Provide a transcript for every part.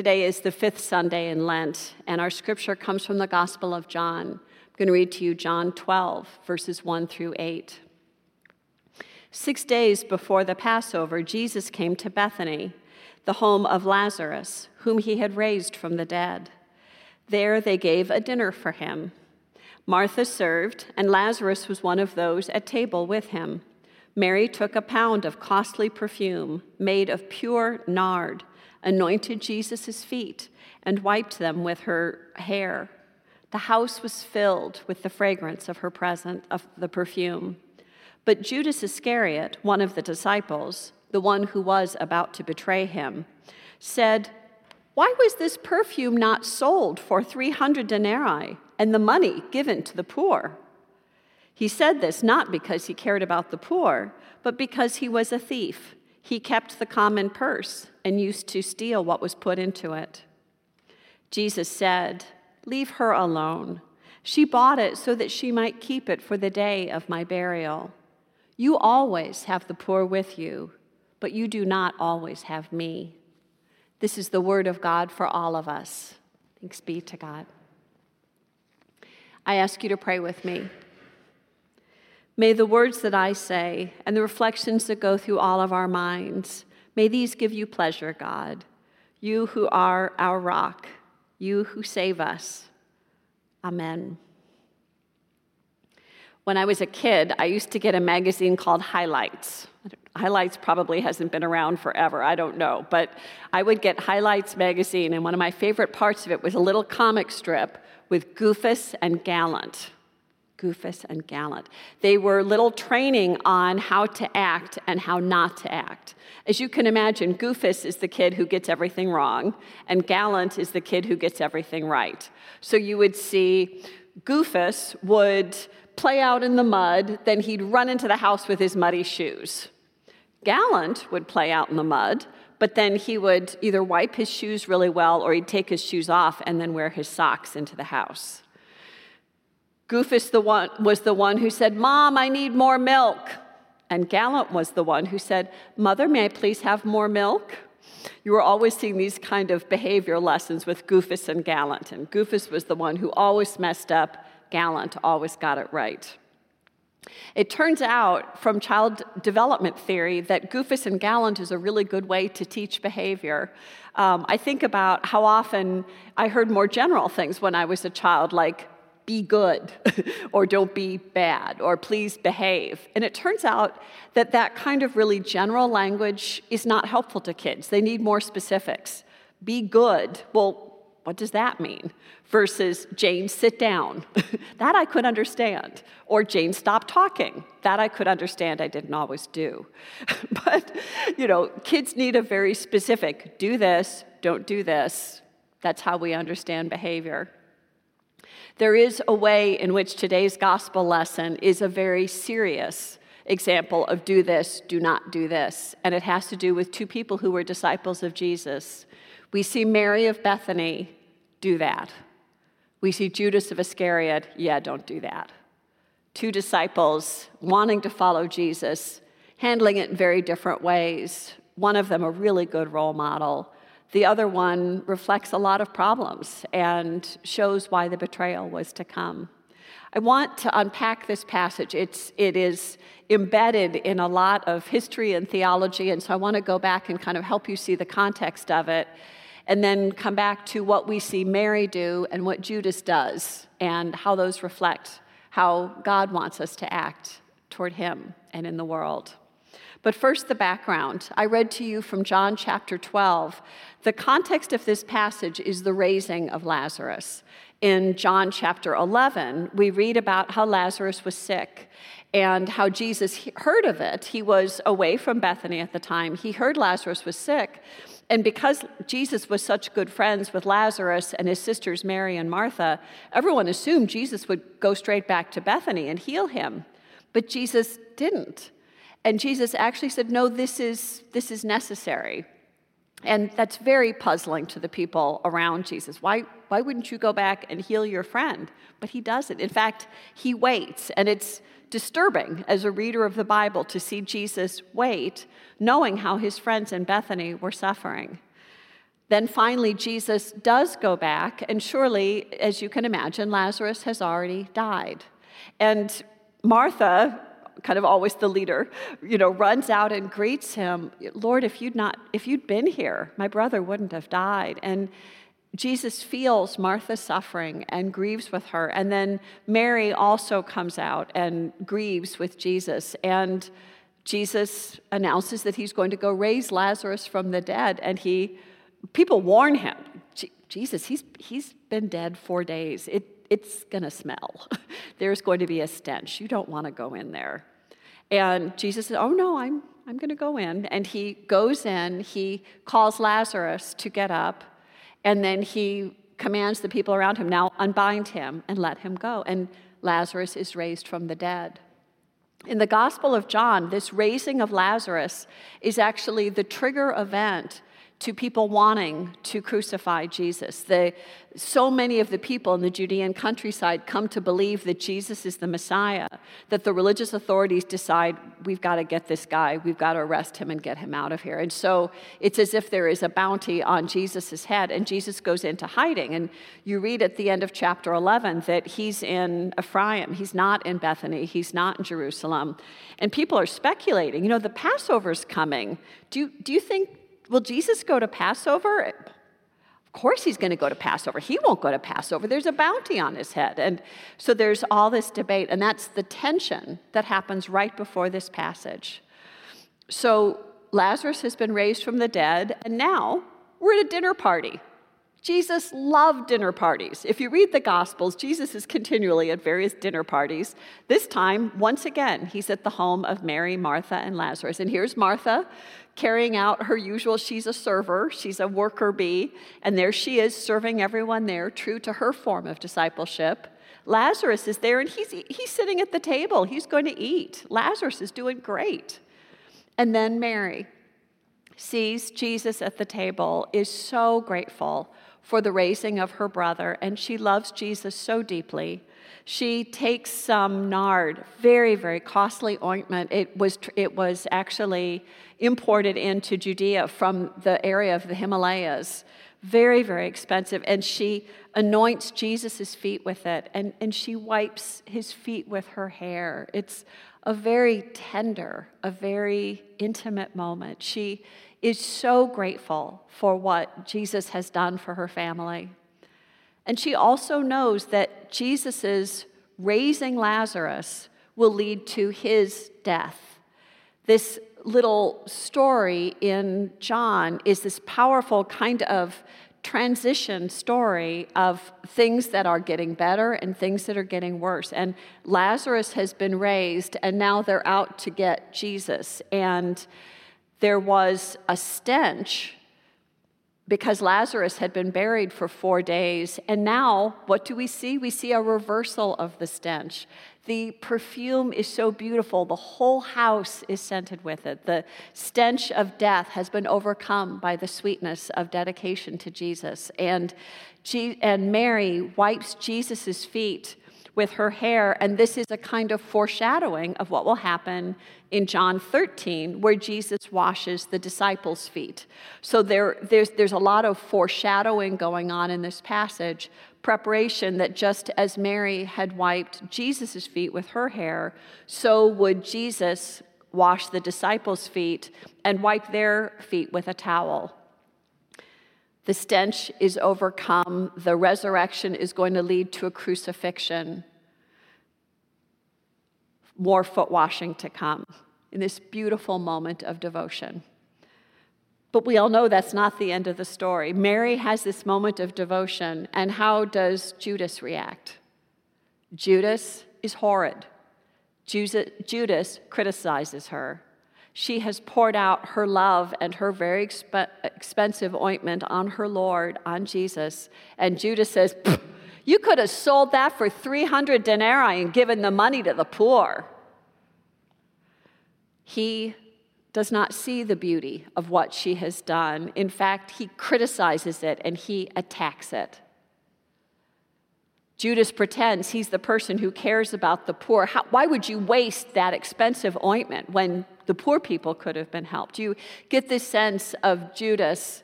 Today is the fifth Sunday in Lent, and our scripture comes from the Gospel of John. I'm going to read to you John 12, verses 1 through 8. Six days before the Passover, Jesus came to Bethany, the home of Lazarus, whom he had raised from the dead. There they gave a dinner for him. Martha served, and Lazarus was one of those at table with him. Mary took a pound of costly perfume made of pure nard anointed Jesus' feet, and wiped them with her hair. The house was filled with the fragrance of her present of the perfume. But Judas Iscariot, one of the disciples, the one who was about to betray him, said, Why was this perfume not sold for 300 denarii and the money given to the poor? He said this not because he cared about the poor, but because he was a thief. He kept the common purse and used to steal what was put into it. Jesus said, Leave her alone. She bought it so that she might keep it for the day of my burial. You always have the poor with you, but you do not always have me. This is the word of God for all of us. Thanks be to God. I ask you to pray with me. May the words that I say and the reflections that go through all of our minds, may these give you pleasure, God. You who are our rock, you who save us. Amen. When I was a kid, I used to get a magazine called Highlights. Highlights probably hasn't been around forever, I don't know. But I would get Highlights magazine, and one of my favorite parts of it was a little comic strip with Goofus and Gallant. Goofus and Gallant. They were little training on how to act and how not to act. As you can imagine, Goofus is the kid who gets everything wrong, and Gallant is the kid who gets everything right. So you would see Goofus would play out in the mud, then he'd run into the house with his muddy shoes. Gallant would play out in the mud, but then he would either wipe his shoes really well or he'd take his shoes off and then wear his socks into the house. Goofus the one, was the one who said, Mom, I need more milk. And Gallant was the one who said, Mother, may I please have more milk? You were always seeing these kind of behavior lessons with Goofus and Gallant. And Goofus was the one who always messed up, Gallant always got it right. It turns out from child development theory that Goofus and Gallant is a really good way to teach behavior. Um, I think about how often I heard more general things when I was a child, like be good or don't be bad or please behave. And it turns out that that kind of really general language is not helpful to kids. They need more specifics. Be good. Well, what does that mean? Versus Jane, sit down. that I could understand. Or Jane, stop talking. That I could understand. I didn't always do. but, you know, kids need a very specific do this, don't do this. That's how we understand behavior. There is a way in which today's gospel lesson is a very serious example of do this, do not do this. And it has to do with two people who were disciples of Jesus. We see Mary of Bethany do that. We see Judas of Iscariot, yeah, don't do that. Two disciples wanting to follow Jesus, handling it in very different ways. One of them a really good role model, the other one reflects a lot of problems and shows why the betrayal was to come. I want to unpack this passage. It's, it is embedded in a lot of history and theology, and so I want to go back and kind of help you see the context of it, and then come back to what we see Mary do and what Judas does, and how those reflect how God wants us to act toward Him and in the world. But first, the background. I read to you from John chapter 12. The context of this passage is the raising of Lazarus. In John chapter 11, we read about how Lazarus was sick and how Jesus heard of it. He was away from Bethany at the time. He heard Lazarus was sick. And because Jesus was such good friends with Lazarus and his sisters Mary and Martha, everyone assumed Jesus would go straight back to Bethany and heal him. But Jesus didn't. And Jesus actually said, No, this is, this is necessary. And that's very puzzling to the people around Jesus. Why, why wouldn't you go back and heal your friend? But he doesn't. In fact, he waits. And it's disturbing as a reader of the Bible to see Jesus wait, knowing how his friends in Bethany were suffering. Then finally, Jesus does go back, and surely, as you can imagine, Lazarus has already died. And Martha, kind of always the leader, you know, runs out and greets him, Lord, if you'd not, if you'd been here, my brother wouldn't have died. And Jesus feels Martha's suffering and grieves with her. And then Mary also comes out and grieves with Jesus. And Jesus announces that he's going to go raise Lazarus from the dead. And he people warn him Jesus, he's, he's been dead four days. It, it's going to smell. There's going to be a stench. You don't want to go in there. And Jesus said, Oh, no, I'm, I'm going to go in. And he goes in, he calls Lazarus to get up, and then he commands the people around him, Now unbind him and let him go. And Lazarus is raised from the dead. In the Gospel of John, this raising of Lazarus is actually the trigger event to people wanting to crucify Jesus. The, so many of the people in the Judean countryside come to believe that Jesus is the Messiah, that the religious authorities decide we've got to get this guy, we've got to arrest him and get him out of here. And so it's as if there is a bounty on Jesus' head, and Jesus goes into hiding. And you read at the end of chapter 11 that he's in Ephraim, he's not in Bethany, he's not in Jerusalem. And people are speculating, you know, the Passover's coming. Do do you think Will Jesus go to Passover? Of course, he's going to go to Passover. He won't go to Passover. There's a bounty on his head. And so there's all this debate, and that's the tension that happens right before this passage. So Lazarus has been raised from the dead, and now we're at a dinner party. Jesus loved dinner parties. If you read the Gospels, Jesus is continually at various dinner parties. This time, once again, he's at the home of Mary, Martha, and Lazarus. And here's Martha carrying out her usual, she's a server, she's a worker bee, and there she is serving everyone there, true to her form of discipleship. Lazarus is there and he's, he's sitting at the table, he's going to eat. Lazarus is doing great. And then Mary sees Jesus at the table, is so grateful for the raising of her brother, and she loves Jesus so deeply. She takes some nard, very, very costly ointment. It was, it was actually imported into Judea from the area of the Himalayas. Very, very expensive. And she anoints Jesus' feet with it, and, and she wipes his feet with her hair. It's a very tender, a very intimate moment. She is so grateful for what Jesus has done for her family. And she also knows that Jesus' raising Lazarus will lead to his death. This little story in John is this powerful kind of transition story of things that are getting better and things that are getting worse. And Lazarus has been raised, and now they're out to get Jesus. And there was a stench because Lazarus had been buried for four days. And now, what do we see? We see a reversal of the stench. The perfume is so beautiful, the whole house is scented with it. The stench of death has been overcome by the sweetness of dedication to Jesus. And, and Mary wipes Jesus' feet with her hair. And this is a kind of foreshadowing of what will happen in John 13, where Jesus washes the disciples' feet. So there, there's, there's a lot of foreshadowing going on in this passage, preparation that just as Mary had wiped Jesus' feet with her hair, so would Jesus wash the disciples' feet and wipe their feet with a towel. The stench is overcome. The resurrection is going to lead to a crucifixion. More foot washing to come in this beautiful moment of devotion. But we all know that's not the end of the story. Mary has this moment of devotion, and how does Judas react? Judas is horrid. Judas criticizes her. She has poured out her love and her very exp- expensive ointment on her Lord, on Jesus. And Judas says, You could have sold that for 300 denarii and given the money to the poor. He does not see the beauty of what she has done. In fact, he criticizes it and he attacks it. Judas pretends he's the person who cares about the poor. How, why would you waste that expensive ointment when the poor people could have been helped? You get this sense of Judas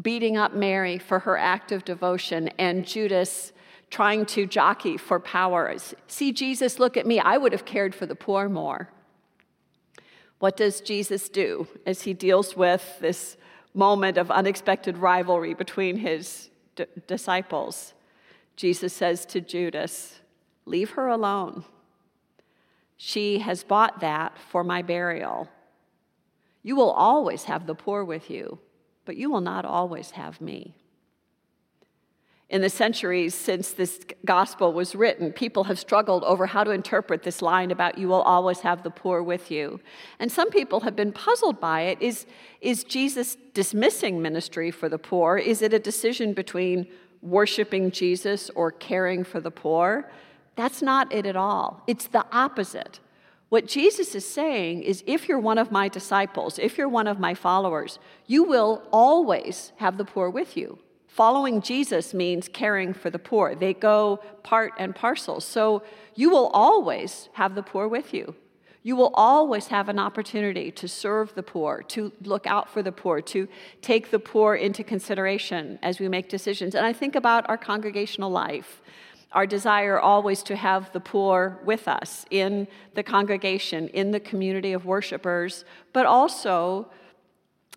beating up Mary for her act of devotion, and Judas trying to jockey for power. See, Jesus, look at me. I would have cared for the poor more. What does Jesus do as he deals with this moment of unexpected rivalry between his d- disciples? Jesus says to Judas, Leave her alone. She has bought that for my burial. You will always have the poor with you, but you will not always have me. In the centuries since this gospel was written, people have struggled over how to interpret this line about you will always have the poor with you. And some people have been puzzled by it. Is, is Jesus dismissing ministry for the poor? Is it a decision between worshiping Jesus or caring for the poor? That's not it at all. It's the opposite. What Jesus is saying is if you're one of my disciples, if you're one of my followers, you will always have the poor with you. Following Jesus means caring for the poor. They go part and parcel. So you will always have the poor with you. You will always have an opportunity to serve the poor, to look out for the poor, to take the poor into consideration as we make decisions. And I think about our congregational life our desire always to have the poor with us in the congregation, in the community of worshipers, but also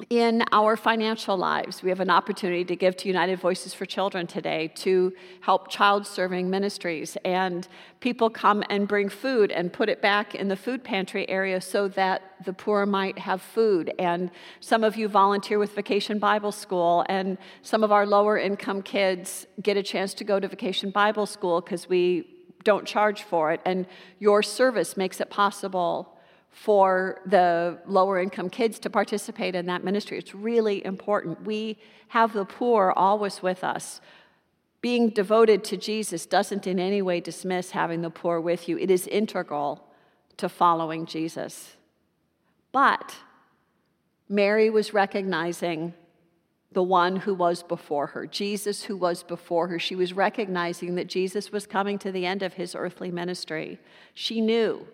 in our financial lives. We have an opportunity to give to United Voices for Children today to help child serving ministries. And people come and bring food and put it back in the food pantry area so that the poor might have food. And some of you volunteer with Vacation Bible School, and some of our lower income kids get a chance to go to Vacation Bible School because we don't charge for it. And your service makes it possible for the lower income kids to participate in that ministry. It's really important. We have the poor always with us. Being devoted to Jesus doesn't in any way dismiss having the poor with you, it is integral to following Jesus. But Mary was recognizing the one who was before her, Jesus who was before her. She was recognizing that Jesus was coming to the end of his earthly ministry. She knew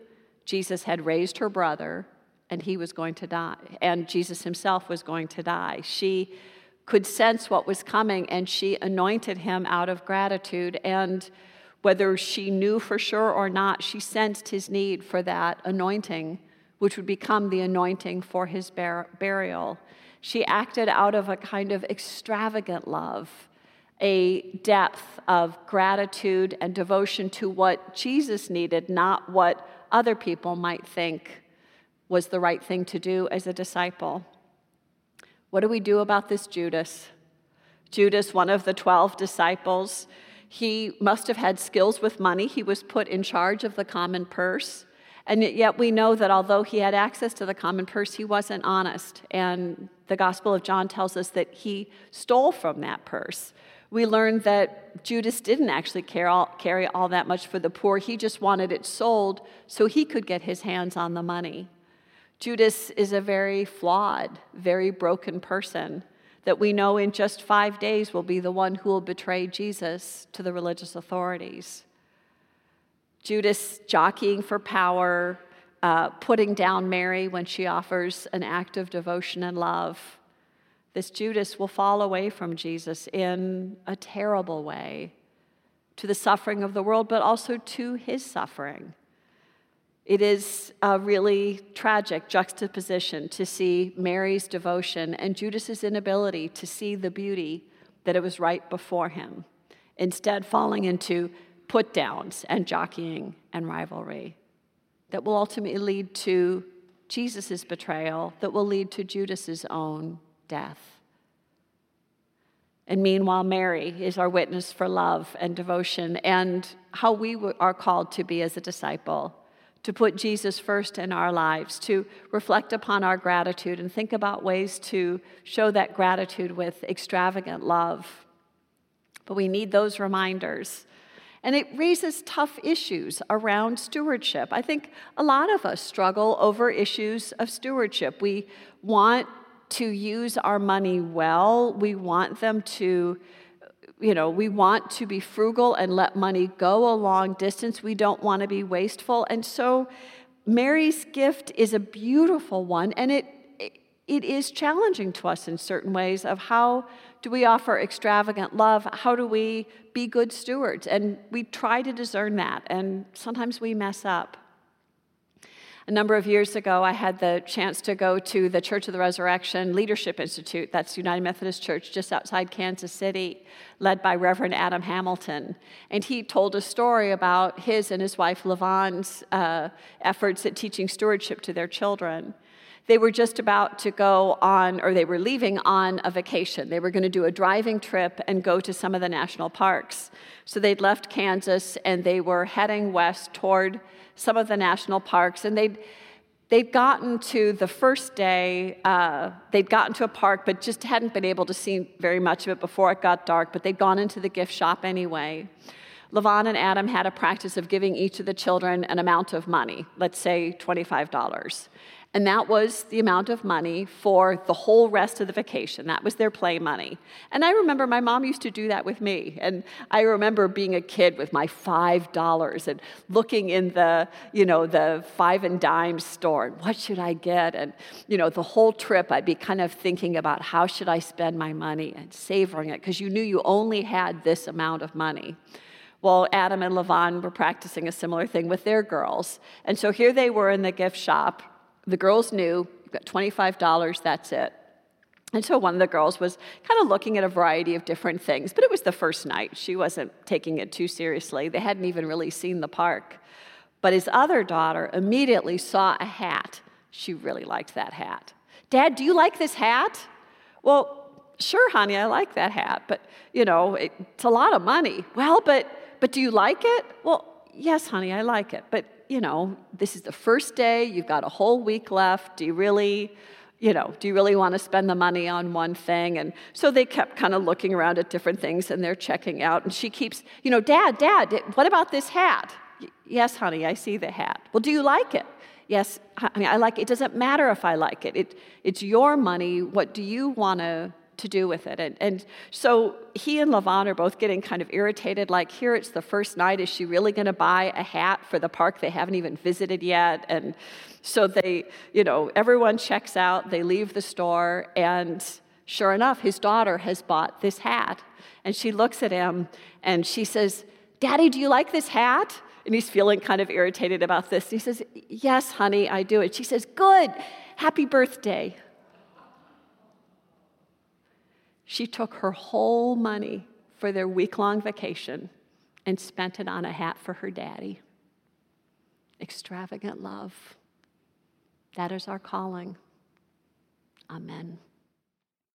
Jesus had raised her brother and he was going to die, and Jesus himself was going to die. She could sense what was coming and she anointed him out of gratitude. And whether she knew for sure or not, she sensed his need for that anointing, which would become the anointing for his bar- burial. She acted out of a kind of extravagant love, a depth of gratitude and devotion to what Jesus needed, not what other people might think was the right thing to do as a disciple. What do we do about this Judas? Judas, one of the 12 disciples, he must have had skills with money. He was put in charge of the common purse. And yet we know that although he had access to the common purse, he wasn't honest. And the Gospel of John tells us that he stole from that purse we learned that Judas didn't actually carry all, carry all that much for the poor. He just wanted it sold so he could get his hands on the money. Judas is a very flawed, very broken person that we know in just five days will be the one who will betray Jesus to the religious authorities. Judas jockeying for power, uh, putting down Mary when she offers an act of devotion and love this Judas will fall away from Jesus in a terrible way to the suffering of the world, but also to his suffering. It is a really tragic juxtaposition to see Mary's devotion and Judas's inability to see the beauty that it was right before him, instead, falling into put downs and jockeying and rivalry that will ultimately lead to Jesus' betrayal, that will lead to Judas's own death. And meanwhile, Mary is our witness for love and devotion and how we are called to be as a disciple, to put Jesus first in our lives, to reflect upon our gratitude and think about ways to show that gratitude with extravagant love. But we need those reminders. And it raises tough issues around stewardship. I think a lot of us struggle over issues of stewardship. We want to use our money well. We want them to, you know, we want to be frugal and let money go a long distance. We don't want to be wasteful. And so Mary's gift is a beautiful one, and it, it is challenging to us in certain ways of how do we offer extravagant love? How do we be good stewards? And we try to discern that, and sometimes we mess up. A number of years ago, I had the chance to go to the Church of the Resurrection Leadership Institute. That's United Methodist Church just outside Kansas City, led by Reverend Adam Hamilton. And he told a story about his and his wife LaVon's uh, efforts at teaching stewardship to their children. They were just about to go on, or they were leaving on a vacation. They were going to do a driving trip and go to some of the national parks. So they'd left Kansas and they were heading west toward some of the national parks, and they'd they'd gotten to the first day, uh, they'd gotten to a park, but just hadn't been able to see very much of it before it got dark, but they'd gone into the gift shop anyway. LaVon and Adam had a practice of giving each of the children an amount of money, let's say $25. And that was the amount of money for the whole rest of the vacation. That was their play money. And I remember my mom used to do that with me. And I remember being a kid with my $5 and looking in the, you know, the five and dime store. And what should I get? And, you know, the whole trip I'd be kind of thinking about how should I spend my money and savoring it because you knew you only had this amount of money. Well, Adam and LaVon were practicing a similar thing with their girls. And so here they were in the gift shop the girls knew, you've got $25, that's it. And so one of the girls was kind of looking at a variety of different things, but it was the first night. She wasn't taking it too seriously. They hadn't even really seen the park. But his other daughter immediately saw a hat. She really liked that hat. Dad, do you like this hat? Well, sure, honey, I like that hat, but you know, it, it's a lot of money. Well, but but do you like it? Well, yes, honey, I like it, but you know, this is the first day, you've got a whole week left. Do you really, you know, do you really want to spend the money on one thing? And so they kept kind of looking around at different things and they're checking out. And she keeps, you know, Dad, Dad, what about this hat? Yes, honey, I see the hat. Well, do you like it? Yes, honey, I like it. It doesn't matter if I like it. it it's your money. What do you want to to do with it. And, and so he and LaVon are both getting kind of irritated like, here it's the first night. Is she really going to buy a hat for the park they haven't even visited yet? And so they, you know, everyone checks out, they leave the store, and sure enough, his daughter has bought this hat. And she looks at him and she says, Daddy, do you like this hat? And he's feeling kind of irritated about this. He says, Yes, honey, I do it. She says, Good, happy birthday. She took her whole money for their week long vacation and spent it on a hat for her daddy. Extravagant love. That is our calling. Amen.